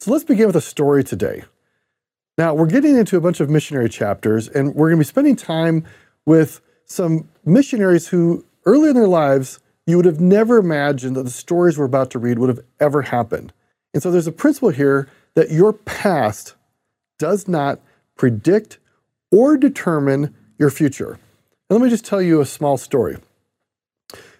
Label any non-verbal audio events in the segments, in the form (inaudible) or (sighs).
So let's begin with a story today. Now, we're getting into a bunch of missionary chapters, and we're going to be spending time with some missionaries who, earlier in their lives, you would have never imagined that the stories we're about to read would have ever happened. And so there's a principle here that your past does not predict or determine your future. And let me just tell you a small story.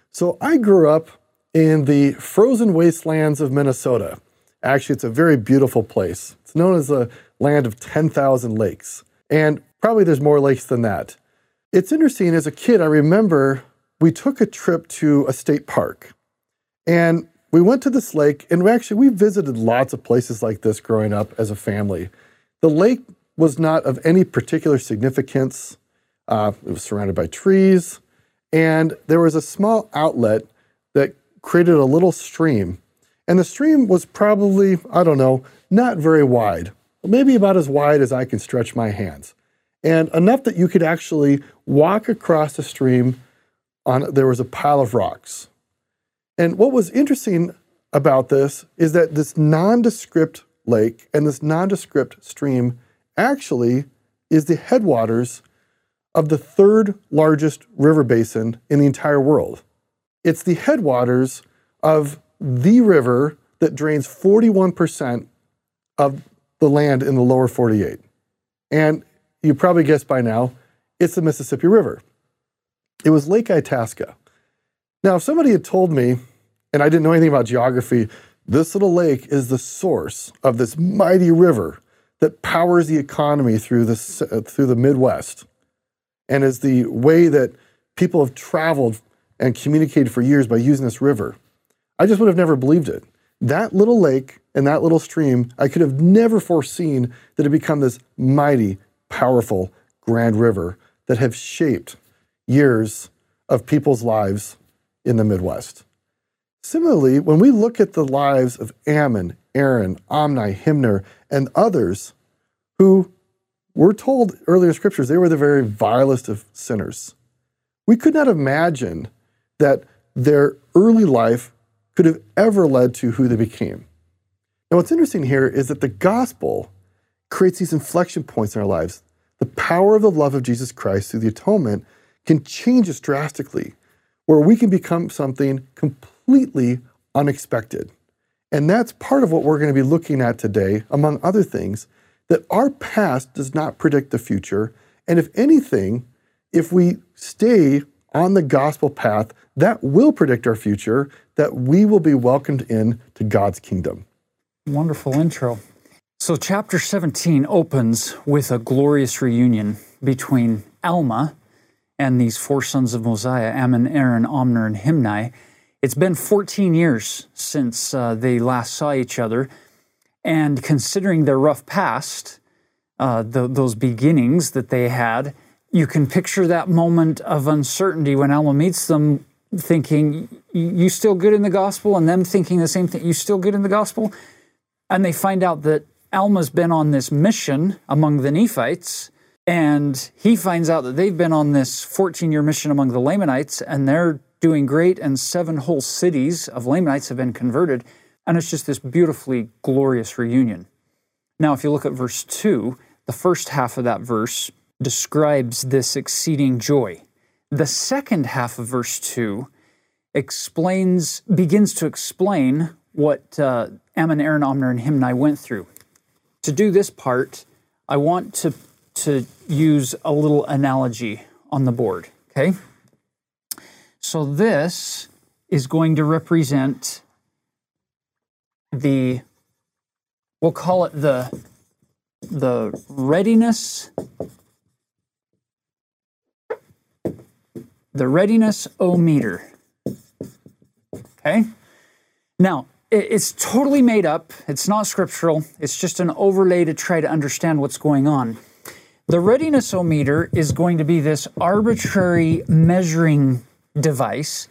So I grew up in the frozen wastelands of Minnesota. Actually, it's a very beautiful place. It's known as the land of 10,000 lakes. And probably there's more lakes than that. It's interesting, as a kid, I remember we took a trip to a state park. And we went to this lake, and we actually we visited lots of places like this growing up as a family. The lake was not of any particular significance. Uh, it was surrounded by trees, and there was a small outlet that created a little stream and the stream was probably, I don't know, not very wide, maybe about as wide as I can stretch my hands. And enough that you could actually walk across the stream on there was a pile of rocks. And what was interesting about this is that this nondescript lake and this nondescript stream actually is the headwaters of the third largest river basin in the entire world. It's the headwaters of the river that drains 41% of the land in the lower 48. And you probably guessed by now, it's the Mississippi River. It was Lake Itasca. Now, if somebody had told me, and I didn't know anything about geography, this little lake is the source of this mighty river that powers the economy through the, uh, through the Midwest and is the way that people have traveled and communicated for years by using this river. I just would have never believed it. That little lake and that little stream, I could have never foreseen that it become this mighty, powerful grand river that have shaped years of people's lives in the Midwest. Similarly, when we look at the lives of Ammon, Aaron, Omner, Himni, and others who were told earlier scriptures they were the very vilest of sinners, we could not imagine that their early life could have ever led to who they became. Now, what's interesting here is that the gospel creates these inflection points in our lives. The power of the love of Jesus Christ through the atonement can change us drastically, where we can become something completely unexpected. And that's part of what we're going to be looking at today, among other things, that our past does not predict the future. And if anything, if we stay on the gospel path, that will predict our future, that we will be welcomed in to God's kingdom. Wonderful intro. So, chapter 17 opens with a glorious reunion between Alma and these four sons of Mosiah Ammon, Aaron, Omner, and Himni. It's been 14 years since uh, they last saw each other. And considering their rough past, uh, the, those beginnings that they had, you can picture that moment of uncertainty when Alma meets them, thinking, You still good in the gospel? And them thinking the same thing, You still good in the gospel? And they find out that Alma's been on this mission among the Nephites, and he finds out that they've been on this 14 year mission among the Lamanites, and they're doing great, and seven whole cities of Lamanites have been converted. And it's just this beautifully glorious reunion. Now, if you look at verse 2, the first half of that verse describes this exceeding joy. The second half of verse 2 explains, begins to explain what uh, Ammon, Aaron, Omner, and Himni went through. To do this part, I want to, to use a little analogy on the board, okay? So this is going to represent the, we'll call it the, the readiness the readiness o meter. Okay? Now, it's totally made up. It's not scriptural. It's just an overlay to try to understand what's going on. The readiness o meter is going to be this arbitrary measuring device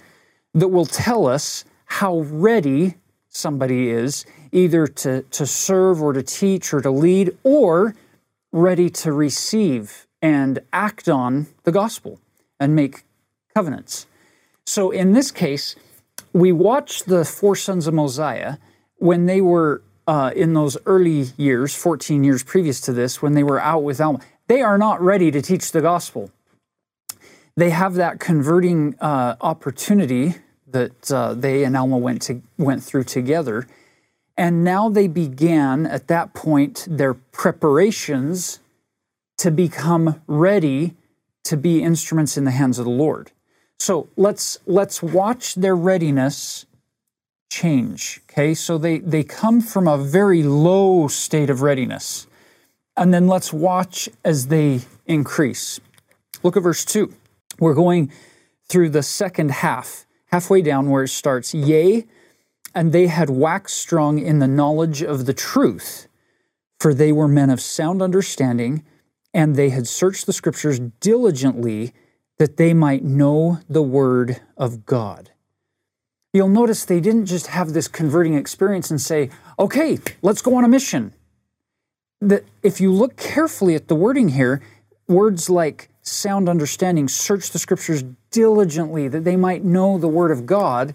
that will tell us how ready somebody is, either to, to serve or to teach or to lead, or ready to receive and act on the gospel and make covenants. So in this case, we watched the four sons of Mosiah when they were uh, in those early years, 14 years previous to this, when they were out with Alma. They are not ready to teach the gospel. They have that converting uh, opportunity that uh, they and Alma went to, went through together, and now they began at that point their preparations to become ready to be instruments in the hands of the Lord. So let's let's watch their readiness change. Okay, so they they come from a very low state of readiness, and then let's watch as they increase. Look at verse two. We're going through the second half, halfway down where it starts. Yea, and they had waxed strong in the knowledge of the truth, for they were men of sound understanding, and they had searched the scriptures diligently that they might know the word of God. You'll notice they didn't just have this converting experience and say, okay, let's go on a mission. That if you look carefully at the wording here, words like sound understanding, search the scriptures diligently that they might know the word of God,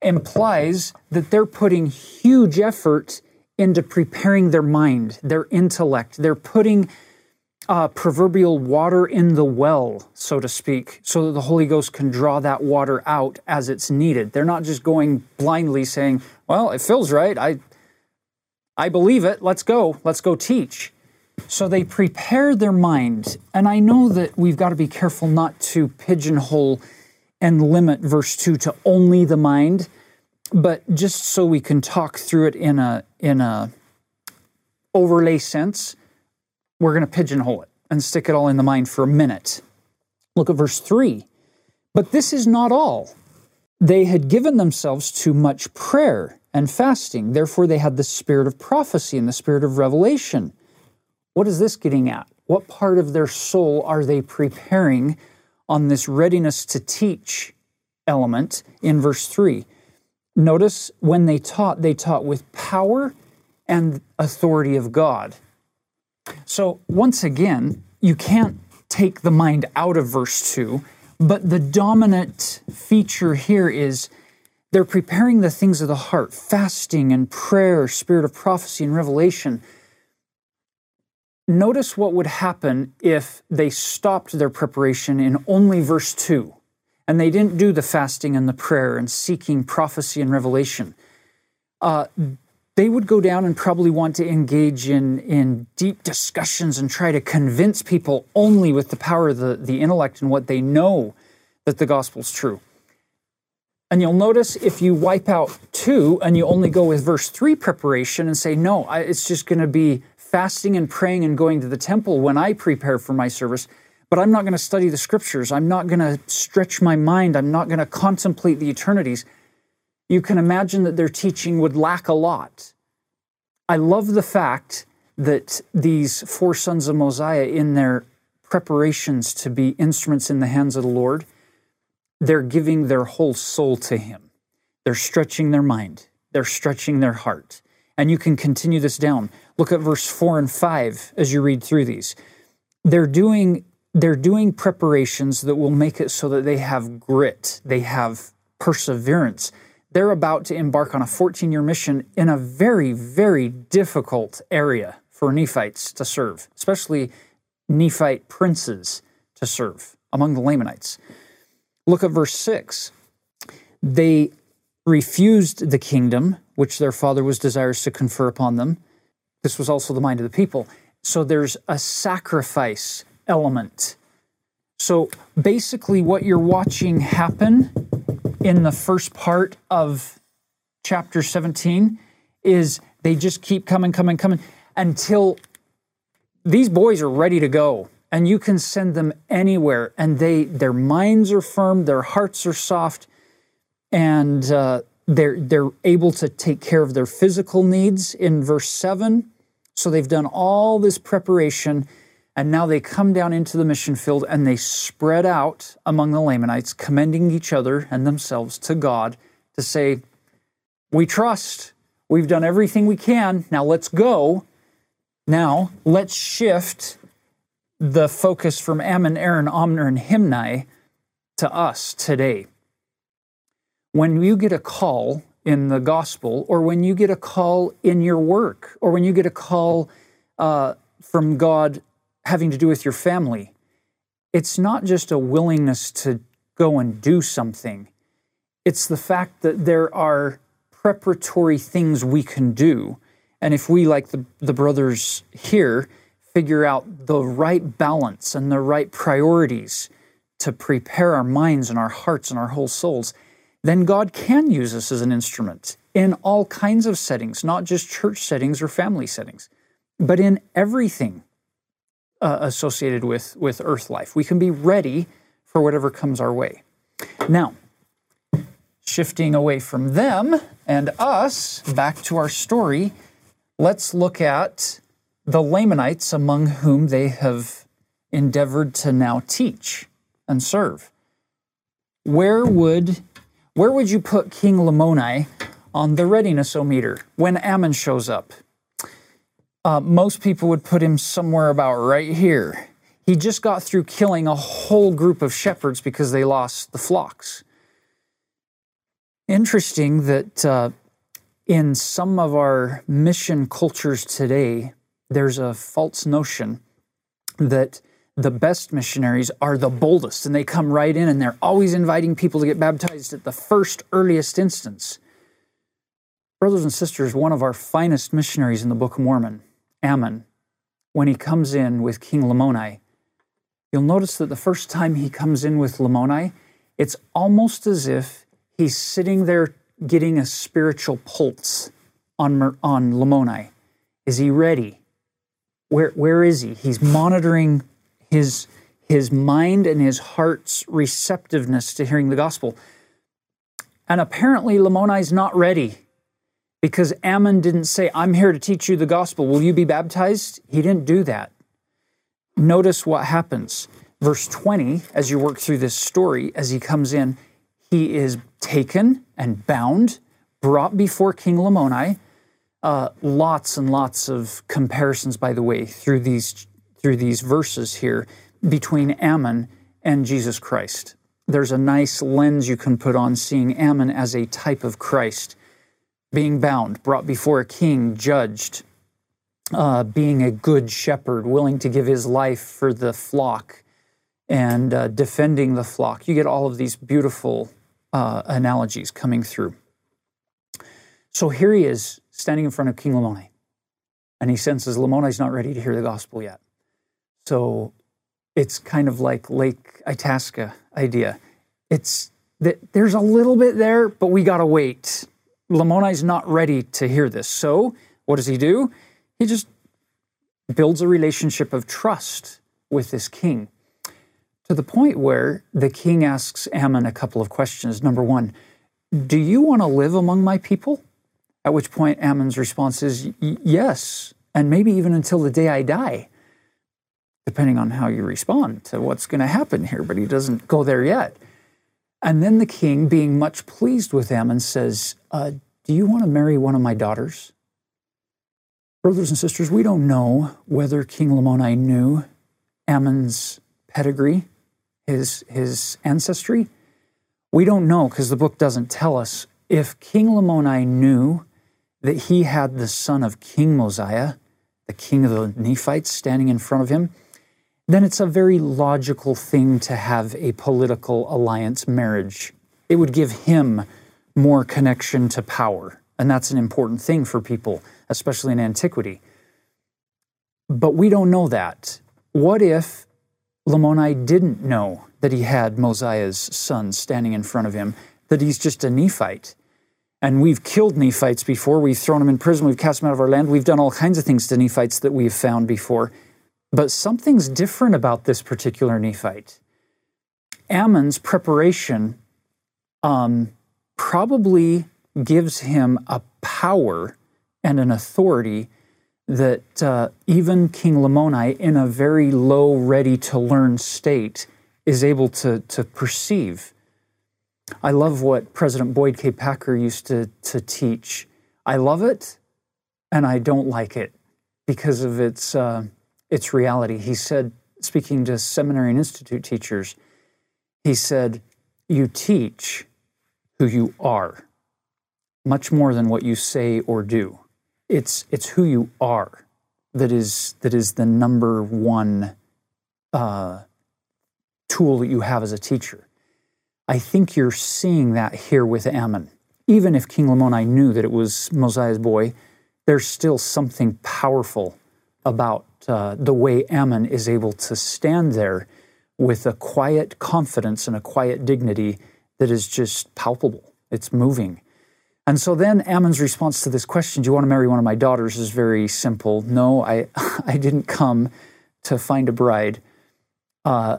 implies that they're putting huge effort into preparing their mind, their intellect. They're putting uh, proverbial water in the well, so to speak, so that the Holy Ghost can draw that water out as it's needed. They're not just going blindly saying, "Well, it feels right. I, I believe it. Let's go. Let's go teach." So they prepare their mind, and I know that we've got to be careful not to pigeonhole and limit verse two to only the mind, but just so we can talk through it in a in a overlay sense we're going to pigeonhole it and stick it all in the mind for a minute. Look at verse 3. But this is not all. They had given themselves to much prayer and fasting. Therefore, they had the spirit of prophecy and the spirit of revelation. What is this getting at? What part of their soul are they preparing on this readiness to teach element in verse 3? Notice when they taught, they taught with power and authority of God. So, once again, you can't take the mind out of verse 2, but the dominant feature here is they're preparing the things of the heart, fasting and prayer, spirit of prophecy and revelation. Notice what would happen if they stopped their preparation in only verse 2 and they didn't do the fasting and the prayer and seeking prophecy and revelation. Uh, they would go down and probably want to engage in, in deep discussions and try to convince people only with the power of the, the intellect and what they know that the gospel's true. And you'll notice if you wipe out two and you only go with verse three preparation and say, no, I, it's just going to be fasting and praying and going to the temple when I prepare for my service, but I'm not going to study the scriptures. I'm not going to stretch my mind. I'm not going to contemplate the eternities you can imagine that their teaching would lack a lot. I love the fact that these four sons of Mosiah, in their preparations to be instruments in the hands of the Lord, they're giving their whole soul to Him. They're stretching their mind, they're stretching their heart. And you can continue this down. Look at verse 4 and 5 as you read through these. They're doing they're doing preparations that will make it so that they have grit, they have perseverance, they're about to embark on a 14 year mission in a very, very difficult area for Nephites to serve, especially Nephite princes to serve among the Lamanites. Look at verse 6. They refused the kingdom which their father was desirous to confer upon them. This was also the mind of the people. So there's a sacrifice element. So basically, what you're watching happen in the first part of chapter 17 is they just keep coming, coming, coming until these boys are ready to go and you can send them anywhere and they their minds are firm their hearts are soft and uh, they're, they're able to take care of their physical needs in verse 7. So they've done all this preparation, and now they come down into the mission field and they spread out among the Lamanites, commending each other and themselves to God to say, We trust, we've done everything we can, now let's go. Now let's shift the focus from Ammon, Aaron, Omner, and Himni to us today. When you get a call in the gospel, or when you get a call in your work, or when you get a call uh, from God having to do with your family, it's not just a willingness to go and do something. It's the fact that there are preparatory things we can do. And if we, like the, the brothers here, figure out the right balance and the right priorities to prepare our minds and our hearts and our whole souls, then God can use us as an instrument in all kinds of settings, not just church settings or family settings, but in everything uh, associated with, with earth life. We can be ready for whatever comes our way. Now, shifting away from them and us back to our story, let's look at the Lamanites among whom they have endeavored to now teach and serve. Where would where would you put King Lamoni on the readiness-o-meter when Ammon shows up? Uh, most people would put him somewhere about right here. He just got through killing a whole group of shepherds because they lost the flocks. Interesting that uh, in some of our mission cultures today, there's a false notion that the best missionaries are the boldest and they come right in and they're always inviting people to get baptized at the first earliest instance. Brothers and sisters, one of our finest missionaries in the Book of Mormon, Ammon, when he comes in with King Lamoni, you'll notice that the first time he comes in with Lamoni, it's almost as if he's sitting there getting a spiritual pulse on, on Lamoni. Is he ready? Where, where is he? He's monitoring his, his mind and his heart's receptiveness to hearing the gospel. And apparently, Lamoni's not ready because Ammon didn't say, I'm here to teach you the gospel. Will you be baptized? He didn't do that. Notice what happens. Verse 20, as you work through this story, as he comes in, he is taken and bound, brought before King Lamoni. Uh, lots and lots of comparisons, by the way, through these through these verses here between Ammon and Jesus Christ. There's a nice lens you can put on seeing Ammon as a type of Christ, being bound, brought before a king, judged, uh, being a good shepherd, willing to give his life for the flock, and uh, defending the flock. You get all of these beautiful uh, analogies coming through. So here he is standing in front of King Lamoni, and he senses Lamoni's not ready to hear the gospel yet. So it's kind of like Lake Itasca idea. It's that there's a little bit there, but we got to wait. Lamoni's not ready to hear this. So what does he do? He just builds a relationship of trust with this king to the point where the king asks Ammon a couple of questions. Number one, do you want to live among my people? At which point Ammon's response is, Yes, and maybe even until the day I die, depending on how you respond to what's going to happen here, but he doesn't go there yet. And then the king, being much pleased with Ammon, says, uh, Do you want to marry one of my daughters? Brothers and sisters, we don't know whether King Lamoni knew Ammon's pedigree, his, his ancestry. We don't know because the book doesn't tell us. If King Lamoni knew that he had the son of King Mosiah, the king of the Nephites, standing in front of him, then it's a very logical thing to have a political alliance marriage. It would give him more connection to power. And that's an important thing for people, especially in antiquity. But we don't know that. What if Lamoni didn't know that he had Mosiah's son standing in front of him, that he's just a Nephite? And we've killed Nephites before. We've thrown them in prison. We've cast them out of our land. We've done all kinds of things to Nephites that we've found before. But something's different about this particular Nephite. Ammon's preparation um, probably gives him a power and an authority that uh, even King Lamoni, in a very low, ready to learn state, is able to, to perceive. I love what President Boyd K. Packer used to, to teach. I love it and I don't like it because of its, uh, its reality. He said, speaking to seminary and institute teachers, he said, You teach who you are much more than what you say or do. It's, it's who you are that is, that is the number one uh, tool that you have as a teacher. I think you're seeing that here with Ammon. Even if King Lamoni knew that it was Mosiah's boy, there's still something powerful about uh, the way Ammon is able to stand there with a quiet confidence and a quiet dignity that is just palpable. It's moving. And so then Ammon's response to this question, Do you want to marry one of my daughters? is very simple. No, I, (laughs) I didn't come to find a bride. Uh,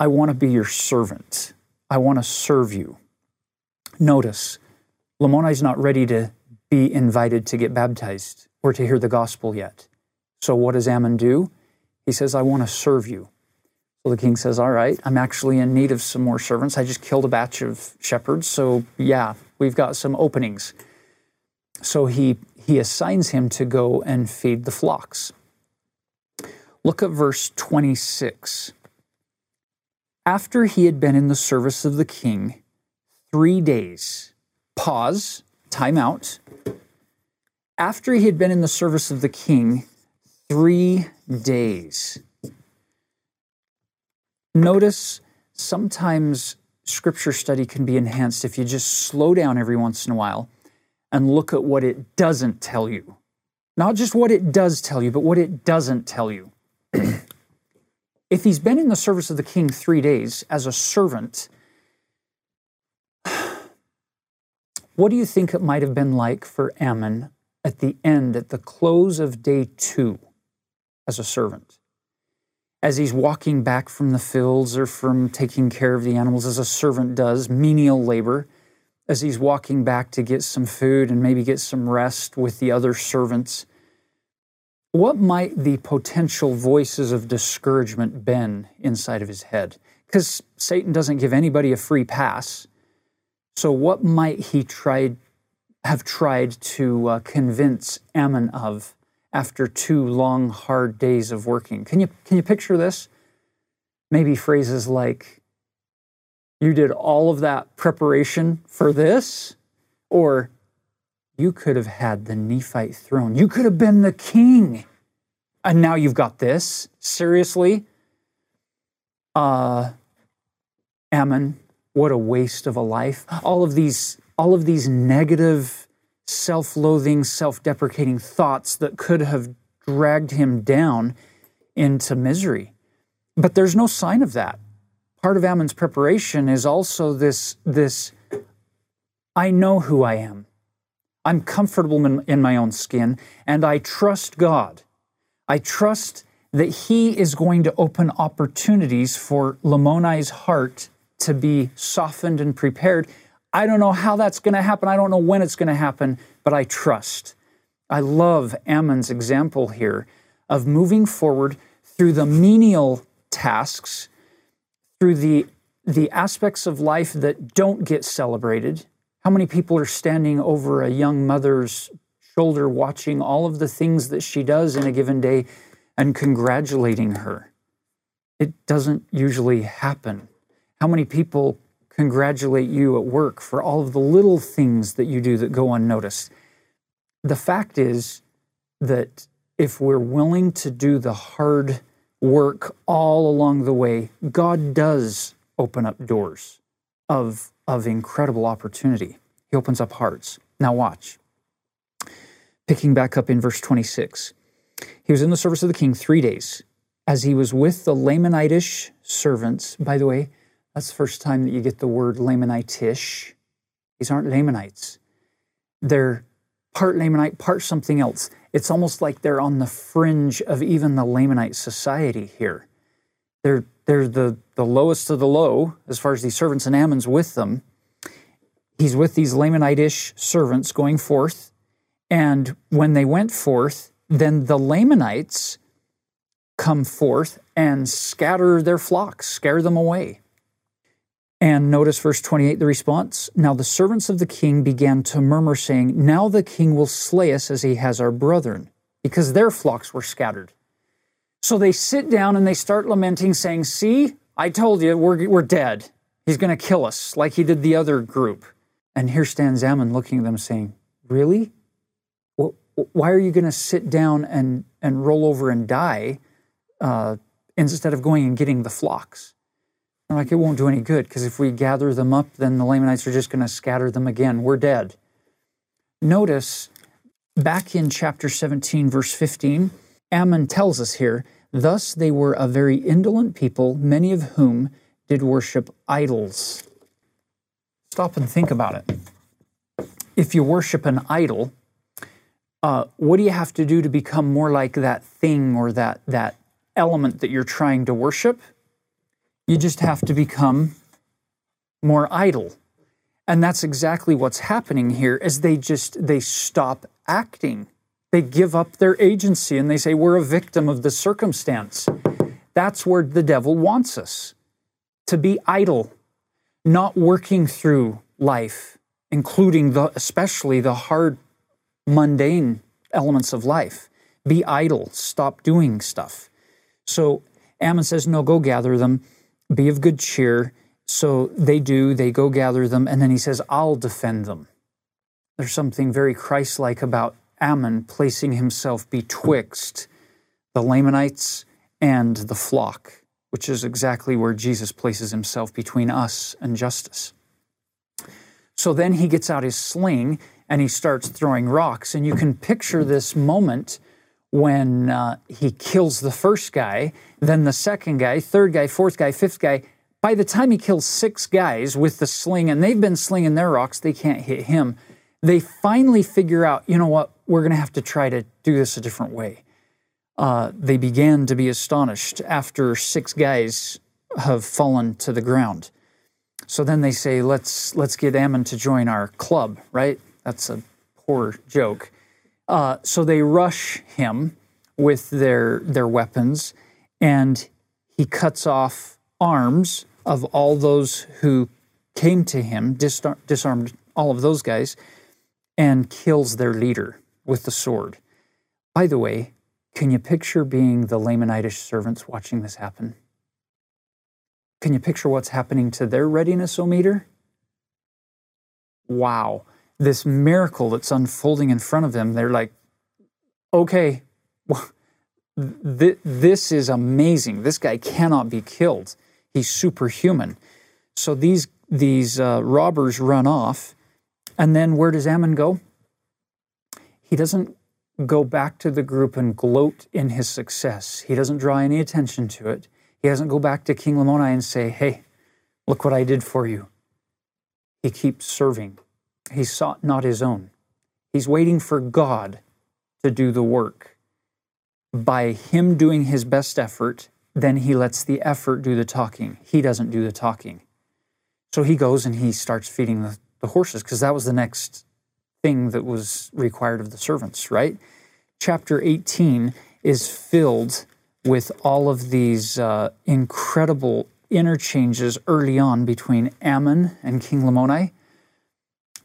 I want to be your servant. I want to serve you. Notice, Lamoni's not ready to be invited to get baptized or to hear the gospel yet. So what does Ammon do? He says, I want to serve you. So the king says, All right, I'm actually in need of some more servants. I just killed a batch of shepherds. So, yeah, we've got some openings. So he, he assigns him to go and feed the flocks. Look at verse 26. After he had been in the service of the king three days, pause, time out. After he had been in the service of the king three days, Notice sometimes scripture study can be enhanced if you just slow down every once in a while and look at what it doesn't tell you. Not just what it does tell you, but what it doesn't tell you. (clears throat) if he's been in the service of the king three days as a servant, (sighs) what do you think it might have been like for Ammon at the end, at the close of day two, as a servant? As he's walking back from the fields or from taking care of the animals as a servant does, menial labor, as he's walking back to get some food and maybe get some rest with the other servants. What might the potential voices of discouragement been inside of his head? Because Satan doesn't give anybody a free pass. So, what might he tried have tried to uh, convince Ammon of after two long, hard days of working. Can you, can you picture this? Maybe phrases like, You did all of that preparation for this? Or, You could have had the Nephite throne. You could have been the king. And now you've got this? Seriously? Uh, Ammon, what a waste of a life. All of these, all of these negative self loathing, self deprecating thoughts that could have dragged him down into misery. But there's no sign of that. Part of Ammon's preparation is also this, this I know who I am. I'm comfortable in, in my own skin, and I trust God. I trust that He is going to open opportunities for Lamoni's heart to be softened and prepared I don't know how that's going to happen. I don't know when it's going to happen, but I trust. I love Ammon's example here of moving forward through the menial tasks, through the, the aspects of life that don't get celebrated. How many people are standing over a young mother's shoulder watching all of the things that she does in a given day and congratulating her? It doesn't usually happen. How many people congratulate you at work for all of the little things that you do that go unnoticed. The fact is that if we're willing to do the hard work all along the way, God does open up doors of, of incredible opportunity. He opens up hearts. Now, watch. Picking back up in verse 26. He was in the service of the king three days. As he was with the Lamanitish servants, by the way, that's the first time that you get the word Lamanitish. These aren't Lamanites. They're part Lamanite, part something else. It's almost like they're on the fringe of even the Lamanite society here. They're, they're the, the lowest of the low as far as these servants and Ammon's with them. he's with these Lamanitish servants going forth. And when they went forth, then the Lamanites come forth and scatter their flocks, scare them away. And notice verse 28, the response. Now the servants of the king began to murmur, saying, Now the king will slay us as he has our brethren, because their flocks were scattered. So they sit down and they start lamenting, saying, See, I told you, we're, we're dead. He's going to kill us like he did the other group. And here stands Ammon looking at them saying, Really? Why are you going to sit down and, and roll over and die uh, instead of going and getting the flocks? I'm like, it won't do any good because if we gather them up, then the Lamanites are just going to scatter them again. We're dead. Notice back in chapter 17, verse 15, Ammon tells us here, Thus they were a very indolent people, many of whom did worship idols. Stop and think about it. If you worship an idol, uh, what do you have to do to become more like that thing or that, that element that you're trying to worship? You just have to become more idle. And that's exactly what's happening here is they just they stop acting. They give up their agency and they say we're a victim of the circumstance. That's where the devil wants us. To be idle, not working through life, including the especially the hard mundane elements of life. Be idle, stop doing stuff. So Ammon says, No, go gather them be of good cheer. So they do, they go gather them, and then he says, I'll defend them. There's something very Christ like about Ammon placing himself betwixt the Lamanites and the flock, which is exactly where Jesus places himself between us and justice. So then he gets out his sling and he starts throwing rocks, and you can picture this moment when uh, he kills the first guy, then the second guy, third guy, fourth guy, fifth guy. By the time he kills six guys with the sling, and they've been slinging their rocks, they can't hit him. They finally figure out, you know what, we're going to have to try to do this a different way. Uh, they began to be astonished after six guys have fallen to the ground. So then they say, let's let's get Ammon to join our club, right? That's a poor joke. Uh, so they rush him with their their weapons, and he cuts off arms of all those who came to him, disar- disarmed all of those guys, and kills their leader with the sword. By the way, can you picture being the Lamanitish servants watching this happen? Can you picture what's happening to their readiness o meter? Wow this miracle that's unfolding in front of them, they're like, okay, th- this is amazing. This guy cannot be killed. He's superhuman. So these these uh, robbers run off, and then where does Ammon go? He doesn't go back to the group and gloat in his success. He doesn't draw any attention to it. He doesn't go back to King Lamoni and say, "Hey, look what I did for you." He keeps serving he sought not his own. He's waiting for God to do the work. By him doing his best effort, then he lets the effort do the talking. He doesn't do the talking. So he goes and he starts feeding the, the horses because that was the next thing that was required of the servants, right? Chapter 18 is filled with all of these uh, incredible interchanges early on between Ammon and King Lamoni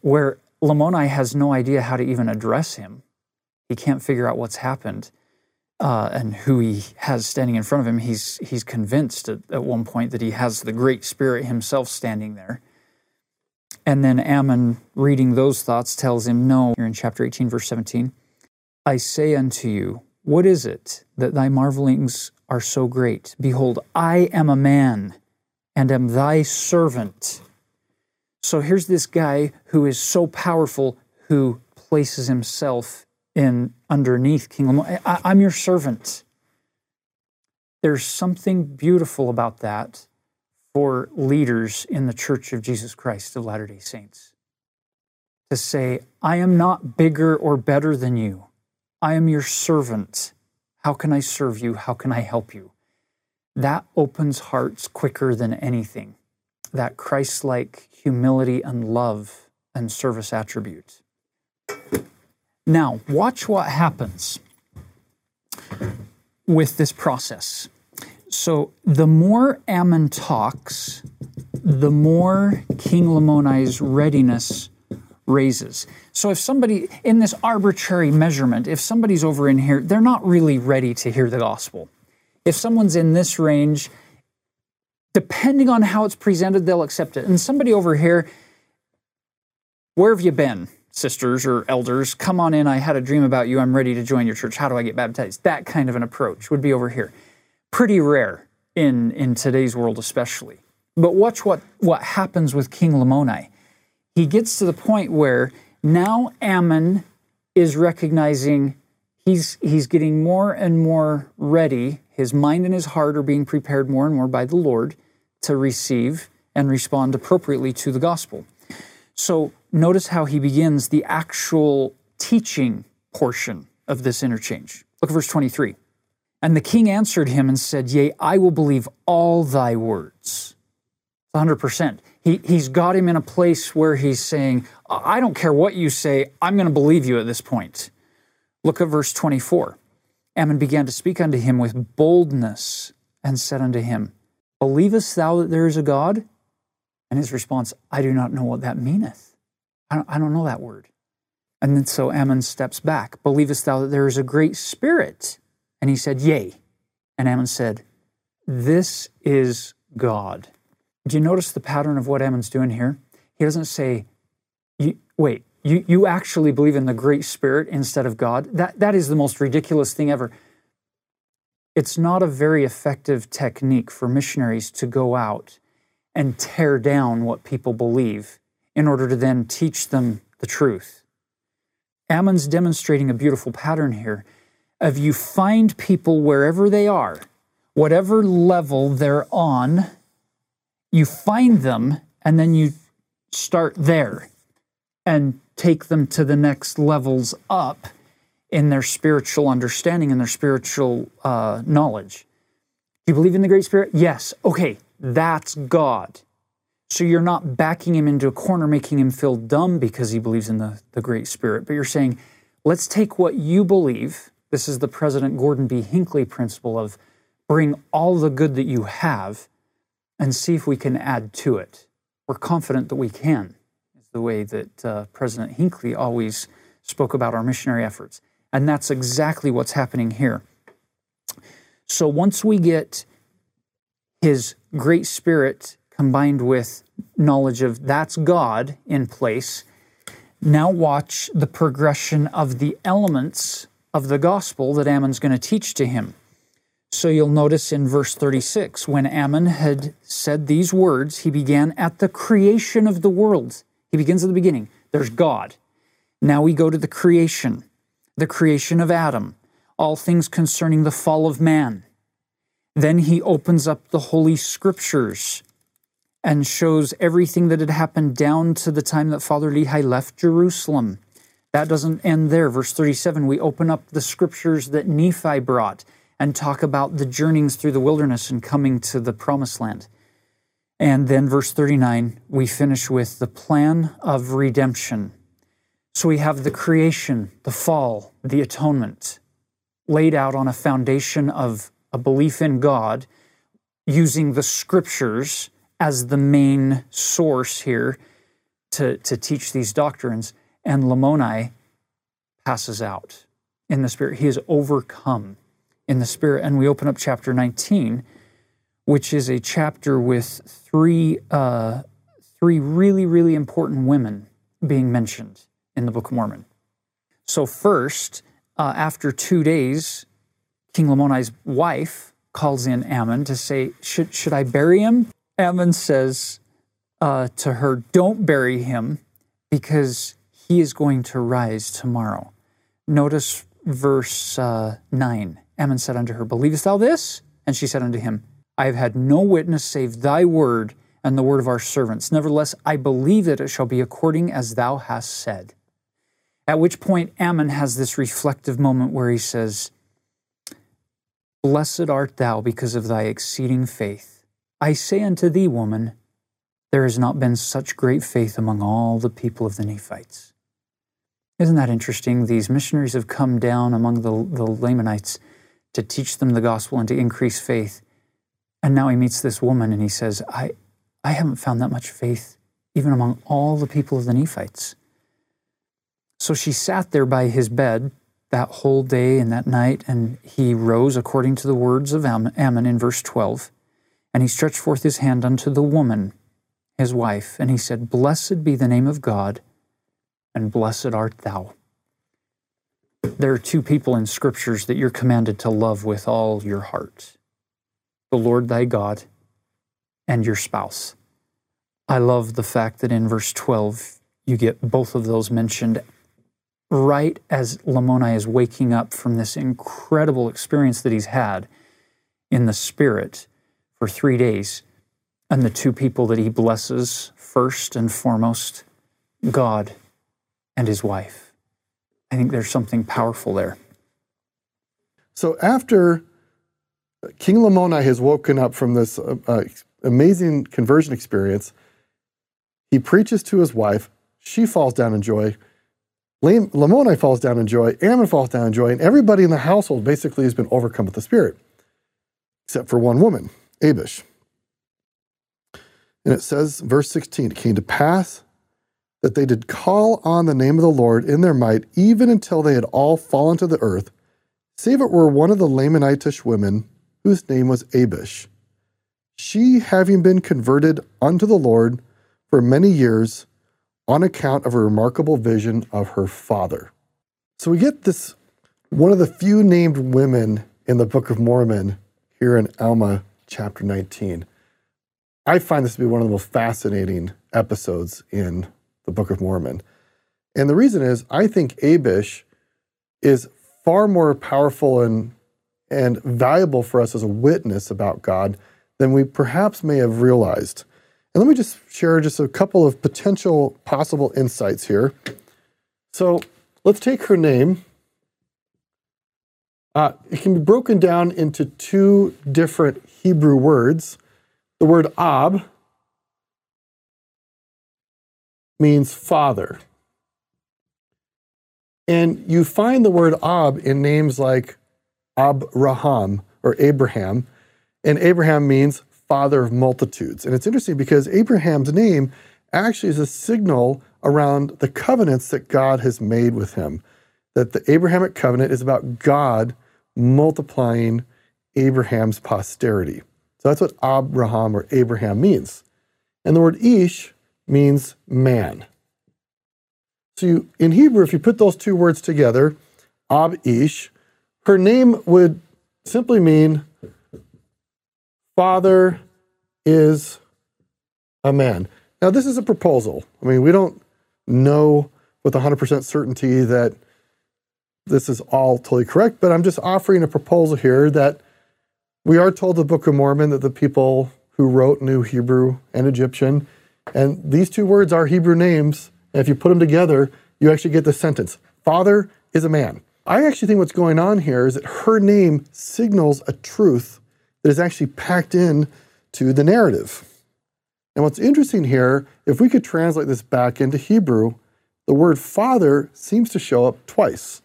where Lamoni has no idea how to even address him. He can't figure out what's happened uh, and who he has standing in front of him. He's, he's convinced at, at one point that he has the Great Spirit himself standing there. And then Ammon, reading those thoughts, tells him, No, you're in chapter 18, verse 17. I say unto you, what is it that thy marvelings are so great? Behold, I am a man and am thy servant so here's this guy who is so powerful who places himself in underneath King Lamoni. I, am your servant. There's something beautiful about that for leaders in the Church of Jesus Christ of Latter day Saints. To say, I am not bigger or better than you. I am your servant. How can I serve you? How can I help you? That opens hearts quicker than anything. That Christ like humility and love and service attribute. Now, watch what happens with this process. So, the more Ammon talks, the more King Lamoni's readiness raises. So, if somebody in this arbitrary measurement, if somebody's over in here, they're not really ready to hear the gospel. If someone's in this range, depending on how it's presented, they'll accept it. And somebody over here, where have you been? sisters or elders, come on in. I had a dream about you. I'm ready to join your church. How do I get baptized? That kind of an approach would be over here. Pretty rare in, in today's world, especially. But watch what, what happens with King Lamoni. He gets to the point where now Ammon is recognizing he's, he's getting more and more ready. His mind and his heart are being prepared more and more by the Lord to receive and respond appropriately to the gospel. So notice how he begins the actual teaching portion of this interchange. Look at verse 23. And the king answered him and said, Yea, I will believe all thy words. 100%. He, he's got him in a place where he's saying, I don't care what you say, I'm going to believe you at this point. Look at verse 24. Ammon began to speak unto him with boldness and said unto him, Believest thou that there is a God? And his response, I do not know what that meaneth. I don't, I don't know that word. And then so Ammon steps back. Believest thou that there is a great spirit? And he said, Yea. And Ammon said, This is God. Do you notice the pattern of what Ammon's doing here? He doesn't say, Wait, you, you actually believe in the great spirit instead of God? That, that is the most ridiculous thing ever. It's not a very effective technique for missionaries to go out and tear down what people believe in order to then teach them the truth. Ammon's demonstrating a beautiful pattern here of you find people wherever they are, whatever level they're on, you find them and then you start there and take them to the next levels up in their spiritual understanding and their spiritual uh, knowledge. Do you believe in the Great Spirit? Yes. Okay, that's God. So you're not backing him into a corner, making him feel dumb because he believes in the, the Great Spirit, but you're saying, let's take what you believe. This is the President Gordon B. Hinckley principle of bring all the good that you have and see if we can add to it. We're confident that we can, the way that uh, President Hinckley always spoke about our missionary efforts. And that's exactly what's happening here. So once we get his great spirit combined with knowledge of that's God in place. Now, watch the progression of the elements of the gospel that Ammon's going to teach to him. So you'll notice in verse 36, when Ammon had said these words, he began at the creation of the world. He begins at the beginning. There's God. Now we go to the creation, the creation of Adam, all things concerning the fall of man. Then he opens up the Holy Scriptures and shows everything that had happened down to the time that Father Lehi left Jerusalem. That doesn't end there. Verse 37, we open up the scriptures that Nephi brought and talk about the journeyings through the wilderness and coming to the promised land. And then, verse 39, we finish with the plan of redemption. So we have the creation, the fall, the atonement laid out on a foundation of a belief in God using the scriptures as the main source here to, to teach these doctrines. And Lamoni passes out in the Spirit. He is overcome in the Spirit. And we open up chapter 19, which is a chapter with three, uh, three really, really important women being mentioned in the Book of Mormon. So, first, uh, after two days, King Lamoni's wife calls in Ammon to say, Should, should I bury him? Ammon says uh, to her, Don't bury him because he is going to rise tomorrow. Notice verse uh, 9. Ammon said unto her, Believest thou this? And she said unto him, I have had no witness save thy word and the word of our servants. Nevertheless, I believe that it shall be according as thou hast said. At which point, Ammon has this reflective moment where he says, Blessed art thou because of thy exceeding faith. I say unto thee, woman, there has not been such great faith among all the people of the Nephites. Isn't that interesting? These missionaries have come down among the, the Lamanites to teach them the gospel and to increase faith. And now he meets this woman and he says, I, I haven't found that much faith even among all the people of the Nephites. So she sat there by his bed that whole day and that night, and he rose according to the words of Ammon in verse 12. And he stretched forth his hand unto the woman his wife, and he said, Blessed be the name of God, and blessed art thou. There are two people in scriptures that you're commanded to love with all your heart the Lord thy God and your spouse. I love the fact that in verse 12, you get both of those mentioned right as Lamoni is waking up from this incredible experience that he's had in the Spirit for three days and the two people that he blesses first and foremost God and his wife. I think there's something powerful there. So after King Lamoni has woken up from this uh, uh, amazing conversion experience, he preaches to his wife. She falls down in joy. Lamoni falls down in joy. Ammon falls down in joy. And everybody in the household basically has been overcome with the Spirit, except for one woman, Abish. And it says, verse 16, it came to pass that they did call on the name of the Lord in their might, even until they had all fallen to the earth, save it were one of the Lamanitish women, whose name was Abish. She, having been converted unto the Lord for many years, on account of a remarkable vision of her father. So we get this one of the few named women in the Book of Mormon here in Alma chapter 19. I find this to be one of the most fascinating episodes in the Book of Mormon. And the reason is I think Abish is far more powerful and, and valuable for us as a witness about God than we perhaps may have realized. And let me just share just a couple of potential possible insights here. So let's take her name. Uh, it can be broken down into two different Hebrew words. The word Ab means father. And you find the word Ab in names like Abraham or Abraham, and Abraham means father of multitudes. And it's interesting because Abraham's name actually is a signal around the covenants that God has made with him. That the Abrahamic covenant is about God multiplying Abraham's posterity. So that's what Abraham or Abraham means. And the word Ish means man. So you, in Hebrew, if you put those two words together, Ab Ish, her name would simply mean father is a man. Now, this is a proposal. I mean, we don't know with 100% certainty that this is all totally correct, but I'm just offering a proposal here that we are told the Book of Mormon that the people who wrote knew Hebrew and Egyptian, and these two words are Hebrew names. And if you put them together, you actually get the sentence Father is a man. I actually think what's going on here is that her name signals a truth that is actually packed in to the narrative. And what's interesting here, if we could translate this back into Hebrew, the word father seems to show up twice.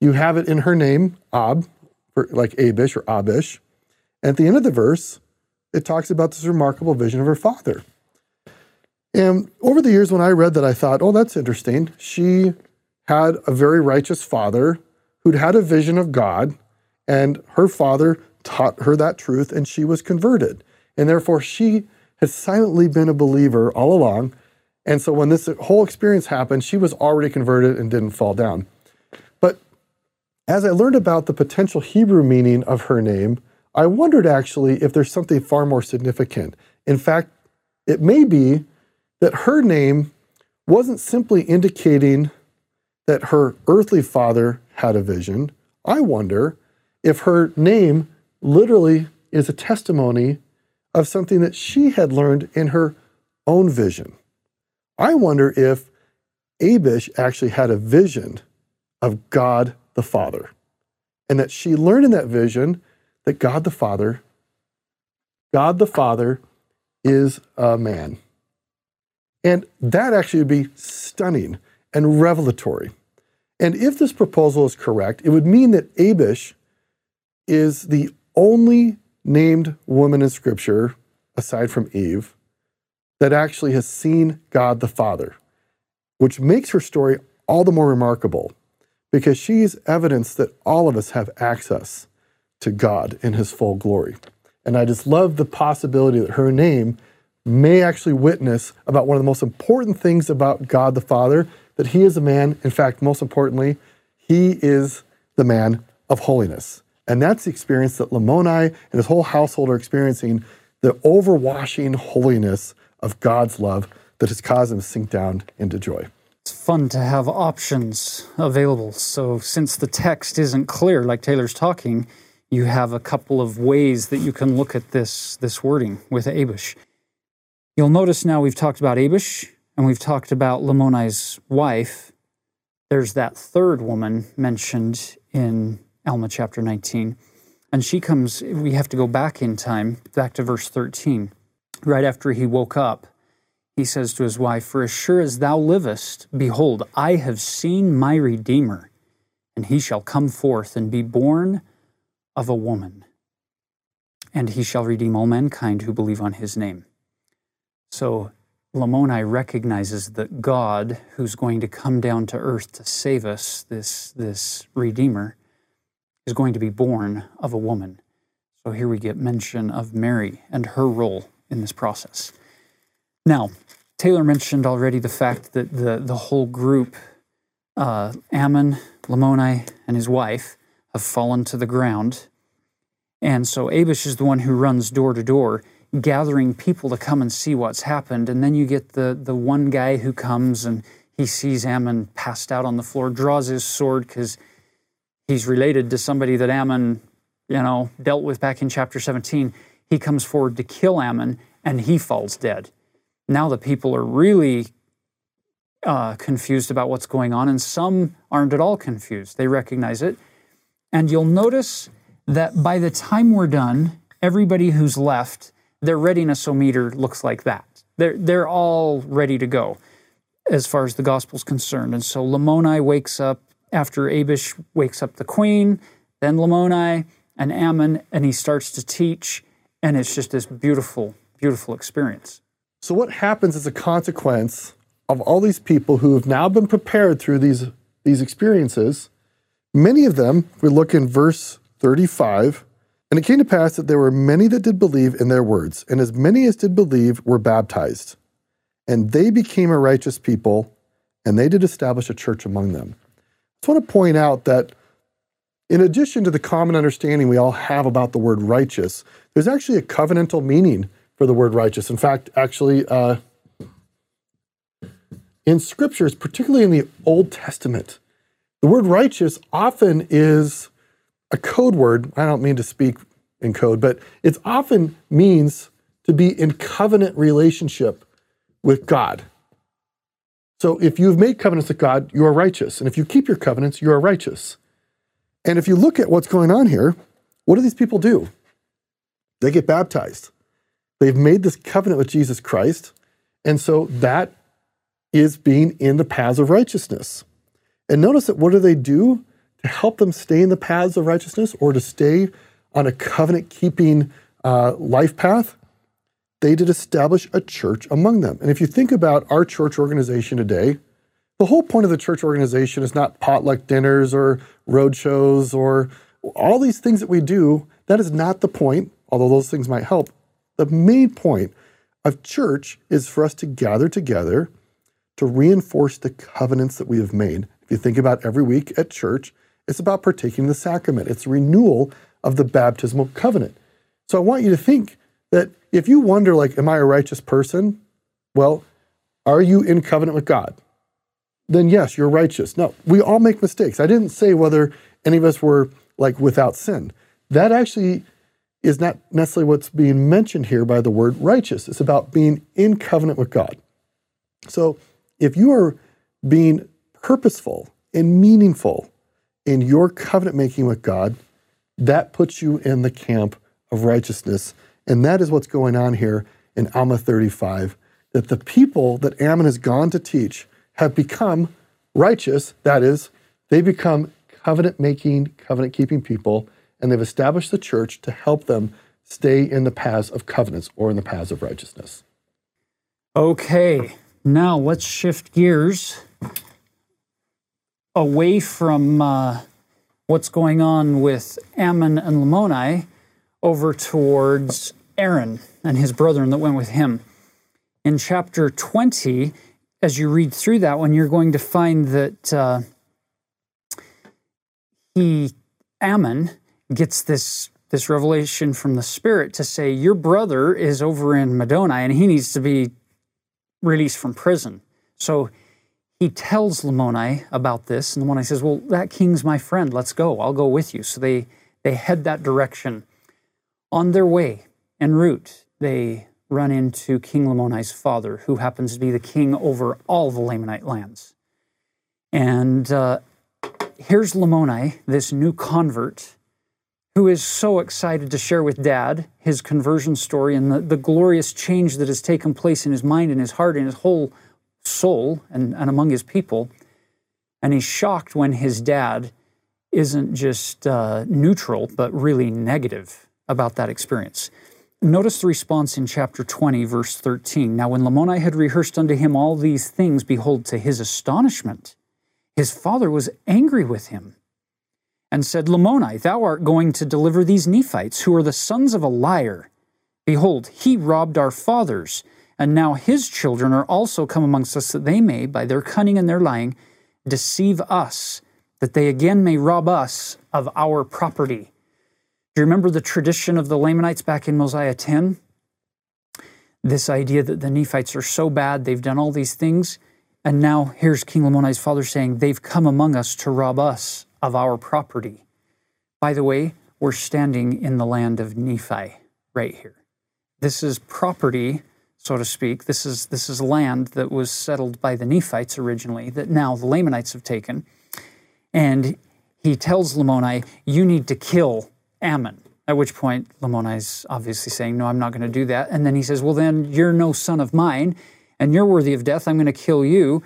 You have it in her name, Ab, like Abish or Abish, And at the end of the verse, it talks about this remarkable vision of her father. And over the years, when I read that, I thought, oh, that's interesting. She had a very righteous father who'd had a vision of God, and her father taught her that truth, and she was converted. And therefore, she had silently been a believer all along. And so when this whole experience happened, she was already converted and didn't fall down. But as I learned about the potential Hebrew meaning of her name, I wondered actually if there's something far more significant. In fact, it may be that her name wasn't simply indicating that her earthly father had a vision. I wonder if her name literally is a testimony of something that she had learned in her own vision. I wonder if Abish actually had a vision of God the Father, and that she learned in that vision that God the Father, God the Father is a man. And that actually would be stunning and revelatory. And if this proposal is correct, it would mean that Abish is the only named woman in Scripture, aside from Eve, that actually has seen God the Father, which makes her story all the more remarkable because she's evidence that all of us have access to God in his full glory. And I just love the possibility that her name may actually witness about one of the most important things about God the Father that he is a man. In fact, most importantly, he is the man of holiness. And that's the experience that Lamoni and his whole household are experiencing the overwashing holiness of God's love that has caused them to sink down into joy. It's fun to have options available. So, since the text isn't clear, like Taylor's talking, you have a couple of ways that you can look at this, this wording with Abish. You'll notice now we've talked about Abish and we've talked about Lamoni's wife. There's that third woman mentioned in Alma chapter 19. And she comes, we have to go back in time, back to verse 13. Right after he woke up, he says to his wife, For as sure as thou livest, behold, I have seen my Redeemer, and he shall come forth and be born of a woman, and he shall redeem all mankind who believe on his name. So Lamoni recognizes that God, who's going to come down to earth to save us, this, this Redeemer, is going to be born of a woman. So here we get mention of Mary and her role in this process. Now, Taylor mentioned already the fact that the, the whole group, uh, Ammon, Lamoni, and his wife, have fallen to the ground. And so Abish is the one who runs door to door, gathering people to come and see what's happened. And then you get the, the one guy who comes and he sees Ammon passed out on the floor, draws his sword because he's related to somebody that Ammon, you know, dealt with back in chapter 17. He comes forward to kill Ammon and he falls dead. Now the people are really uh, confused about what's going on, and some aren't at all confused. They recognize it. And you'll notice that by the time we're done, everybody who's left, their readiness-o-meter looks like that. They're, they're all ready to go as far as the gospel's concerned. And so Lamoni wakes up after Abish wakes up the queen, then Lamoni and Ammon, and he starts to teach. And it's just this beautiful, beautiful experience. So, what happens as a consequence of all these people who have now been prepared through these, these experiences? Many of them, we look in verse 35, and it came to pass that there were many that did believe in their words, and as many as did believe were baptized. And they became a righteous people, and they did establish a church among them. I just want to point out that in addition to the common understanding we all have about the word righteous, there's actually a covenantal meaning for the word righteous. In fact, actually, uh, in scriptures, particularly in the Old Testament, the word righteous often is a code word. I don't mean to speak in code, but it often means to be in covenant relationship with God. So if you've made covenants with God, you are righteous. And if you keep your covenants, you are righteous. And if you look at what's going on here, what do these people do? They get baptized. They've made this covenant with Jesus Christ. And so that is being in the paths of righteousness. And notice that what do they do to help them stay in the paths of righteousness or to stay on a covenant keeping uh, life path? They did establish a church among them. And if you think about our church organization today, the whole point of the church organization is not potluck dinners or road shows or all these things that we do. That is not the point, although those things might help. The main point of church is for us to gather together to reinforce the covenants that we have made. If you think about every week at church, it's about partaking the sacrament. It's renewal of the baptismal covenant. So I want you to think that if you wonder, like, am I a righteous person? Well, are you in covenant with God? Then yes, you're righteous. No, we all make mistakes. I didn't say whether any of us were like without sin. That actually is not necessarily what's being mentioned here by the word righteous. It's about being in covenant with God. So if you are being purposeful and meaningful in your covenant making with God, that puts you in the camp of righteousness. And that is what's going on here in Alma 35 that the people that Ammon has gone to teach have become righteous. That is, they become covenant making, covenant keeping people, and they've established the church to help them stay in the paths of covenants or in the paths of righteousness. Okay, now let's shift gears away from uh, what's going on with Ammon and Lamoni over towards Aaron and his brethren that went with him. In chapter 20, as you read through that one, you're going to find that uh, he, Ammon, gets this this revelation from the Spirit to say, Your brother is over in Middoni and he needs to be released from prison. So he tells Lamoni about this, and Lamoni says, Well, that king's my friend. Let's go. I'll go with you. So they, they head that direction. On their way en route, they run into King Lamoni's father, who happens to be the king over all the Lamanite lands. And uh, here's Lamoni, this new convert, who is so excited to share with dad his conversion story and the, the glorious change that has taken place in his mind and his heart and his whole soul and, and among his people. And he's shocked when his dad isn't just uh, neutral, but really negative about that experience. Notice the response in chapter 20, verse 13. Now, when Lamoni had rehearsed unto him all these things, behold, to his astonishment, his father was angry with him and said, Lamoni, thou art going to deliver these Nephites, who are the sons of a liar. Behold, he robbed our fathers, and now his children are also come amongst us, that they may, by their cunning and their lying, deceive us, that they again may rob us of our property. Do you remember the tradition of the Lamanites back in Mosiah 10? This idea that the Nephites are so bad, they've done all these things, and now here's King Lamoni's father saying, They've come among us to rob us of our property. By the way, we're standing in the land of Nephi right here. This is property, so to speak. This is, this is land that was settled by the Nephites originally, that now the Lamanites have taken. And he tells Lamoni, You need to kill Ammon. At which point, Lamoni is obviously saying, No, I'm not going to do that. And then he says, Well, then you're no son of mine, and you're worthy of death. I'm going to kill you.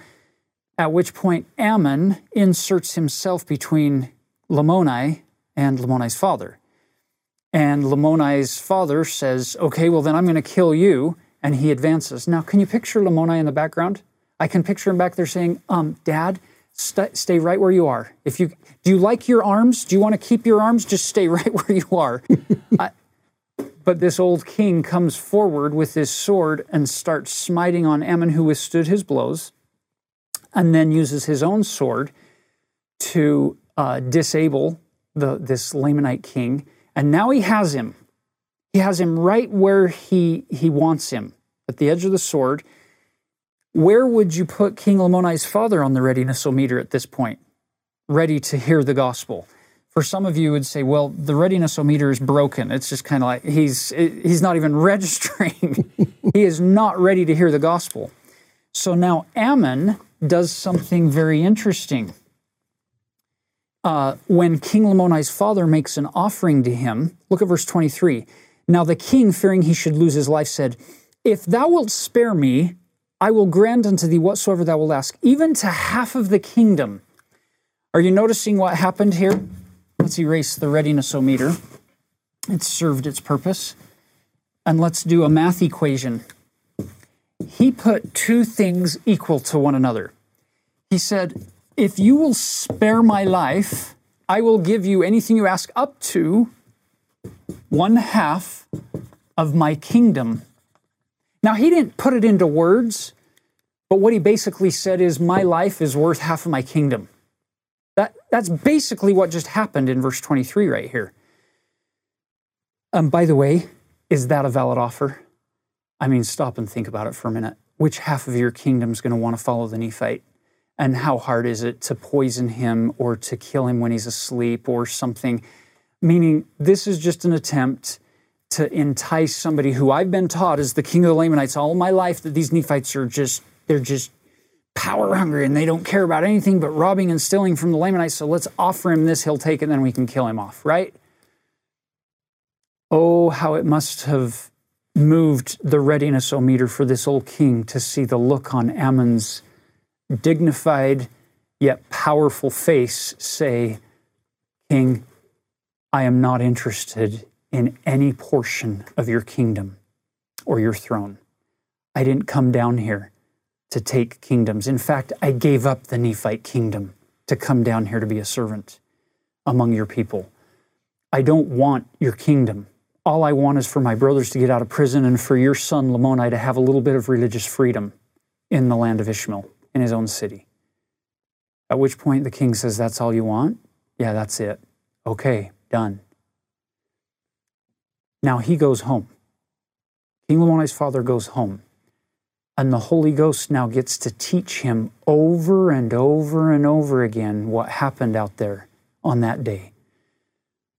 At which point, Ammon inserts himself between Lamoni and Lamoni's father. And Lamoni's father says, Okay, well, then I'm going to kill you. And he advances. Now, can you picture Lamoni in the background? I can picture him back there saying, um, Dad, st- stay right where you are. If you do you like your arms? Do you want to keep your arms? Just stay (laughs) right where you are. I, but this old king comes forward with his sword and starts smiting on Ammon, who withstood his blows and then uses his own sword to uh, disable the, this Lamanite king. And now he has him. He has him right where he, he wants him, at the edge of the sword. Where would you put King Lamoni's father on the readiness meter at this point? Ready to hear the gospel. For some of you would say, well, the readiness meter is broken. It's just kind of like he's he's not even (laughs) registering. he is not ready to hear the gospel. So now Ammon does something very interesting. Uh, when King Lamoni's father makes an offering to him, look at verse 23. Now the king, fearing he should lose his life, said, If thou wilt spare me, I will grant unto thee whatsoever thou wilt ask, even to half of the kingdom. Are you noticing what happened here? Let's erase the readiness meter. It served its purpose. And let's do a math equation he put two things equal to one another. He said, If you will spare my life, I will give you anything you ask up to one half of my kingdom. Now, he didn't put it into words, but what he basically said is, My life is worth half of my kingdom. That, that's basically what just happened in verse 23 right here. Um, by the way, is that a valid offer? I mean, stop and think about it for a minute. Which half of your kingdom is going to want to follow the Nephite? And how hard is it to poison him or to kill him when he's asleep or something? Meaning, this is just an attempt to entice somebody who I've been taught is the king of the Lamanites all my life that these Nephites are just, they're just power hungry and they don't care about anything but robbing and stealing from the Lamanites. So let's offer him this, he'll take it, and then we can kill him off, right? Oh, how it must have moved the readiness o meter for this old king to see the look on Ammon's dignified yet powerful face say, King, I am not interested in any portion of your kingdom or your throne. I didn't come down here to take kingdoms. In fact, I gave up the Nephite kingdom to come down here to be a servant among your people. I don't want your kingdom. All I want is for my brothers to get out of prison and for your son Lamoni to have a little bit of religious freedom in the land of Ishmael, in his own city. At which point the king says, That's all you want? Yeah, that's it. Okay, done. Now he goes home. King Lamoni's father goes home. And the Holy Ghost now gets to teach him over and over and over again what happened out there on that day.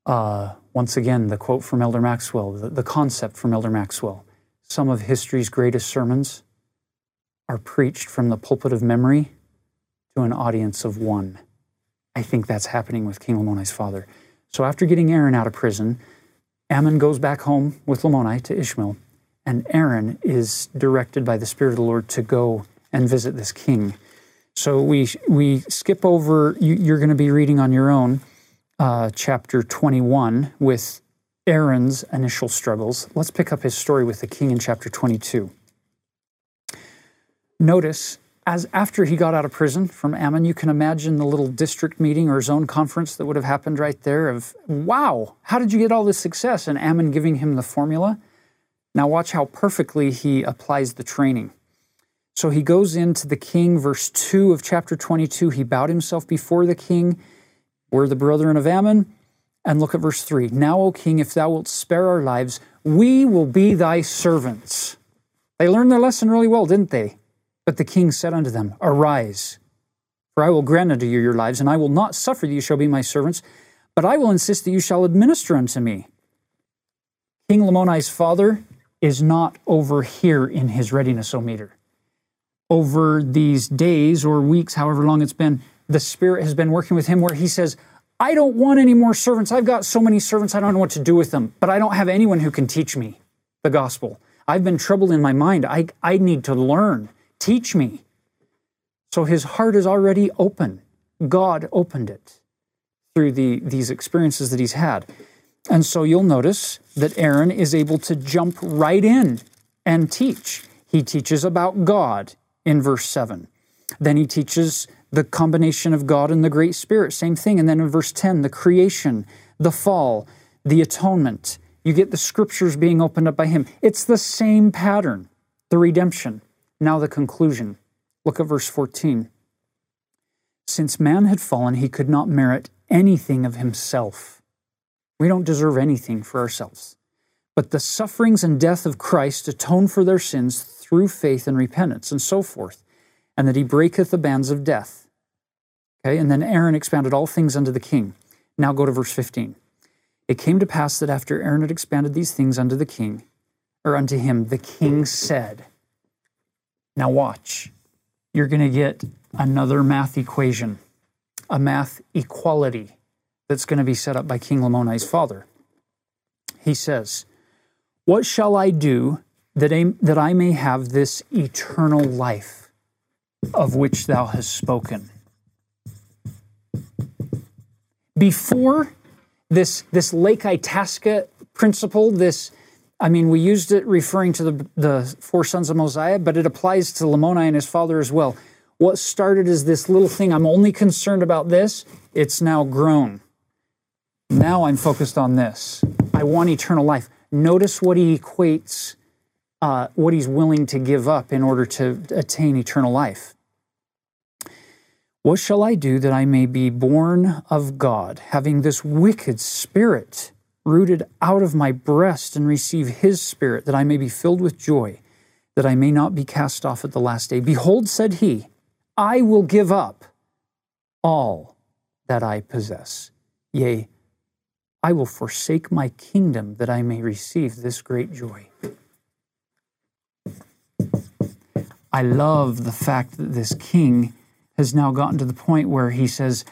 Uh, once again, the quote from Elder Maxwell, the, the concept from Elder Maxwell. Some of history's greatest sermons are preached from the pulpit of memory to an audience of one. I think that's happening with King Lamoni's father. So after getting Aaron out of prison, Ammon goes back home with Lamoni to Ishmael, and Aaron is directed by the Spirit of the Lord to go and visit this king. So we we skip over. You, are going to be reading on your own, uh, chapter 21 with Aaron's initial struggles. Let's pick up his story with the king in chapter 22. Notice as after he got out of prison from Ammon, you can imagine the little district meeting or zone conference that would have happened right there of, wow, how did you get all this success? And Ammon giving him the formula. Now watch how perfectly he applies the training. So he goes into the king, verse 2 of chapter 22. He bowed himself before the king. We're the brethren of Ammon. And look at verse 3. Now, O king, if thou wilt spare our lives, we will be thy servants. They learned their lesson really well, didn't they? But the king said unto them, Arise, for I will grant unto you your lives, and I will not suffer that you shall be my servants, but I will insist that you shall administer unto me. King Lamoni's father is not over here in his readiness o meter. Over these days or weeks, however long it's been, the Spirit has been working with him where he says, I don't want any more servants. I've got so many servants, I don't know what to do with them, but I don't have anyone who can teach me the gospel. I've been troubled in my mind. I, I need to learn. Teach me. So his heart is already open. God opened it through the, these experiences that he's had. And so you'll notice that Aaron is able to jump right in and teach. He teaches about God in verse 7. Then he teaches the combination of God and the Great Spirit, same thing. And then in verse 10, the creation, the fall, the atonement. You get the scriptures being opened up by him. It's the same pattern, the redemption. Now, the conclusion. Look at verse 14. Since man had fallen, he could not merit anything of himself. We don't deserve anything for ourselves. But the sufferings and death of Christ atone for their sins through faith and repentance, and so forth, and that he breaketh the bands of death. Okay, and then Aaron expounded all things unto the king. Now go to verse 15. It came to pass that after Aaron had expanded these things unto the king, or unto him, the king said, now, watch. You're going to get another math equation, a math equality that's going to be set up by King Lamoni's father. He says, What shall I do that I, may have this eternal life of which thou hast spoken? Before this, this Lake Itasca principle, this I mean, we used it referring to the, the four sons of Mosiah, but it applies to Lamoni and his father as well. What started as this little thing, I'm only concerned about this, it's now grown. Now I'm focused on this. I want eternal life. Notice what he equates, uh, what he's willing to give up in order to attain eternal life. What shall I do that I may be born of God, having this wicked spirit? Rooted out of my breast and receive his spirit, that I may be filled with joy, that I may not be cast off at the last day. Behold, said he, I will give up all that I possess. Yea, I will forsake my kingdom that I may receive this great joy. I love the fact that this king has now gotten to the point where he says,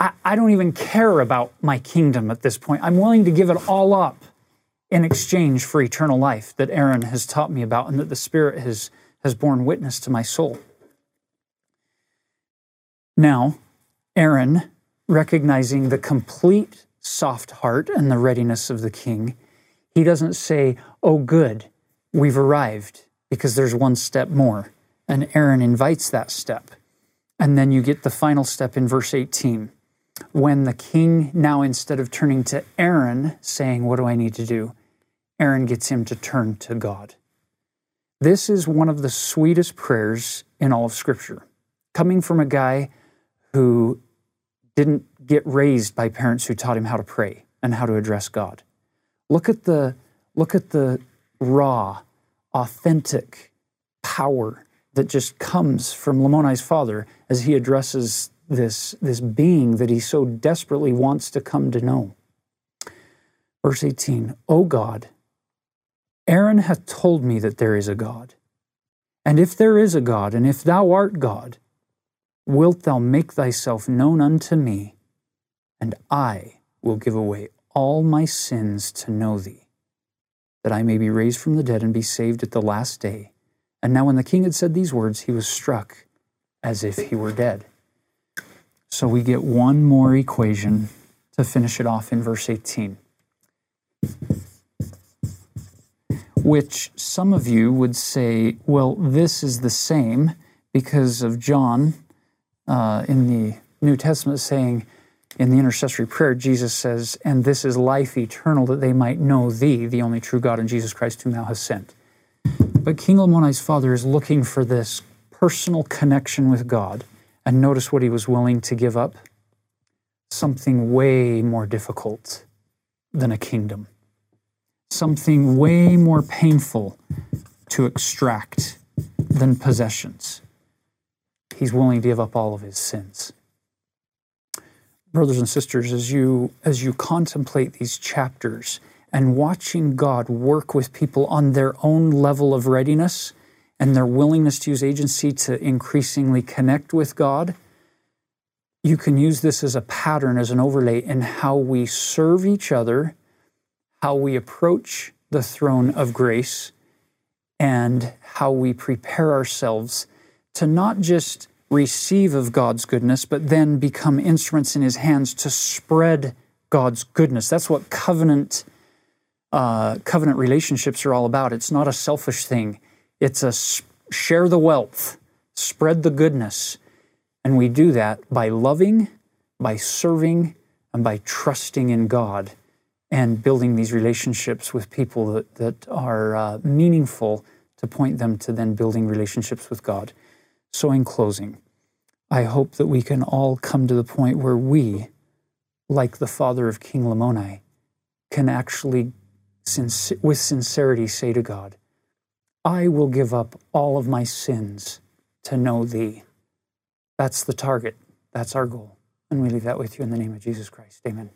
I, I don't even care about my kingdom at this point. I'm willing to give it all up in exchange for eternal life that Aaron has taught me about and that the Spirit has, has borne witness to my soul. Now, Aaron, recognizing the complete soft heart and the readiness of the king, he doesn't say, Oh, good, we've arrived, because there's one step more. And Aaron invites that step. And then you get the final step in verse 18 when the king now, instead of turning to Aaron saying, What do I need to do? Aaron gets him to turn to God. This is one of the sweetest prayers in all of Scripture, coming from a guy who didn't get raised by parents who taught him how to pray and how to address God. Look at the, look at the raw, authentic power that just comes from Lamoni's father as he addresses this, this being that he so desperately wants to come to know. Verse 18 O God, Aaron hath told me that there is a God. And if there is a God, and if thou art God, wilt thou make thyself known unto me, and I will give away all my sins to know thee, that I may be raised from the dead and be saved at the last day. And now, when the king had said these words, he was struck as if he were dead. So we get one more equation to finish it off in verse 18, which some of you would say, well, this is the same because of John uh, in the New Testament saying, in the intercessory prayer, Jesus says, And this is life eternal, that they might know thee, the only true God, and Jesus Christ, whom thou hast sent. But King Lamoni's father is looking for this personal connection with God and notice what he was willing to give up something way more difficult than a kingdom, something way more painful to extract than possessions. He's willing to give up all of his sins. Brothers and sisters, as you, as you contemplate these chapters and watching God work with people on their own level of readiness, and their willingness to use agency to increasingly connect with God, you can use this as a pattern, as an overlay in how we serve each other, how we approach the throne of grace, and how we prepare ourselves to not just receive of God's goodness, but then become instruments in His hands to spread God's goodness. That's what covenant uh, covenant relationships are all about. It's not a selfish thing. It's a share the wealth, spread the goodness. And we do that by loving, by serving, and by trusting in God and building these relationships with people that, that are uh, meaningful to point them to then building relationships with God. So, in closing, I hope that we can all come to the point where we, like the father of King Lamoni, can actually, with sincerity, say to God, I will give up all of my sins to know thee. That's the target. That's our goal. And we leave that with you in the name of Jesus Christ. Amen.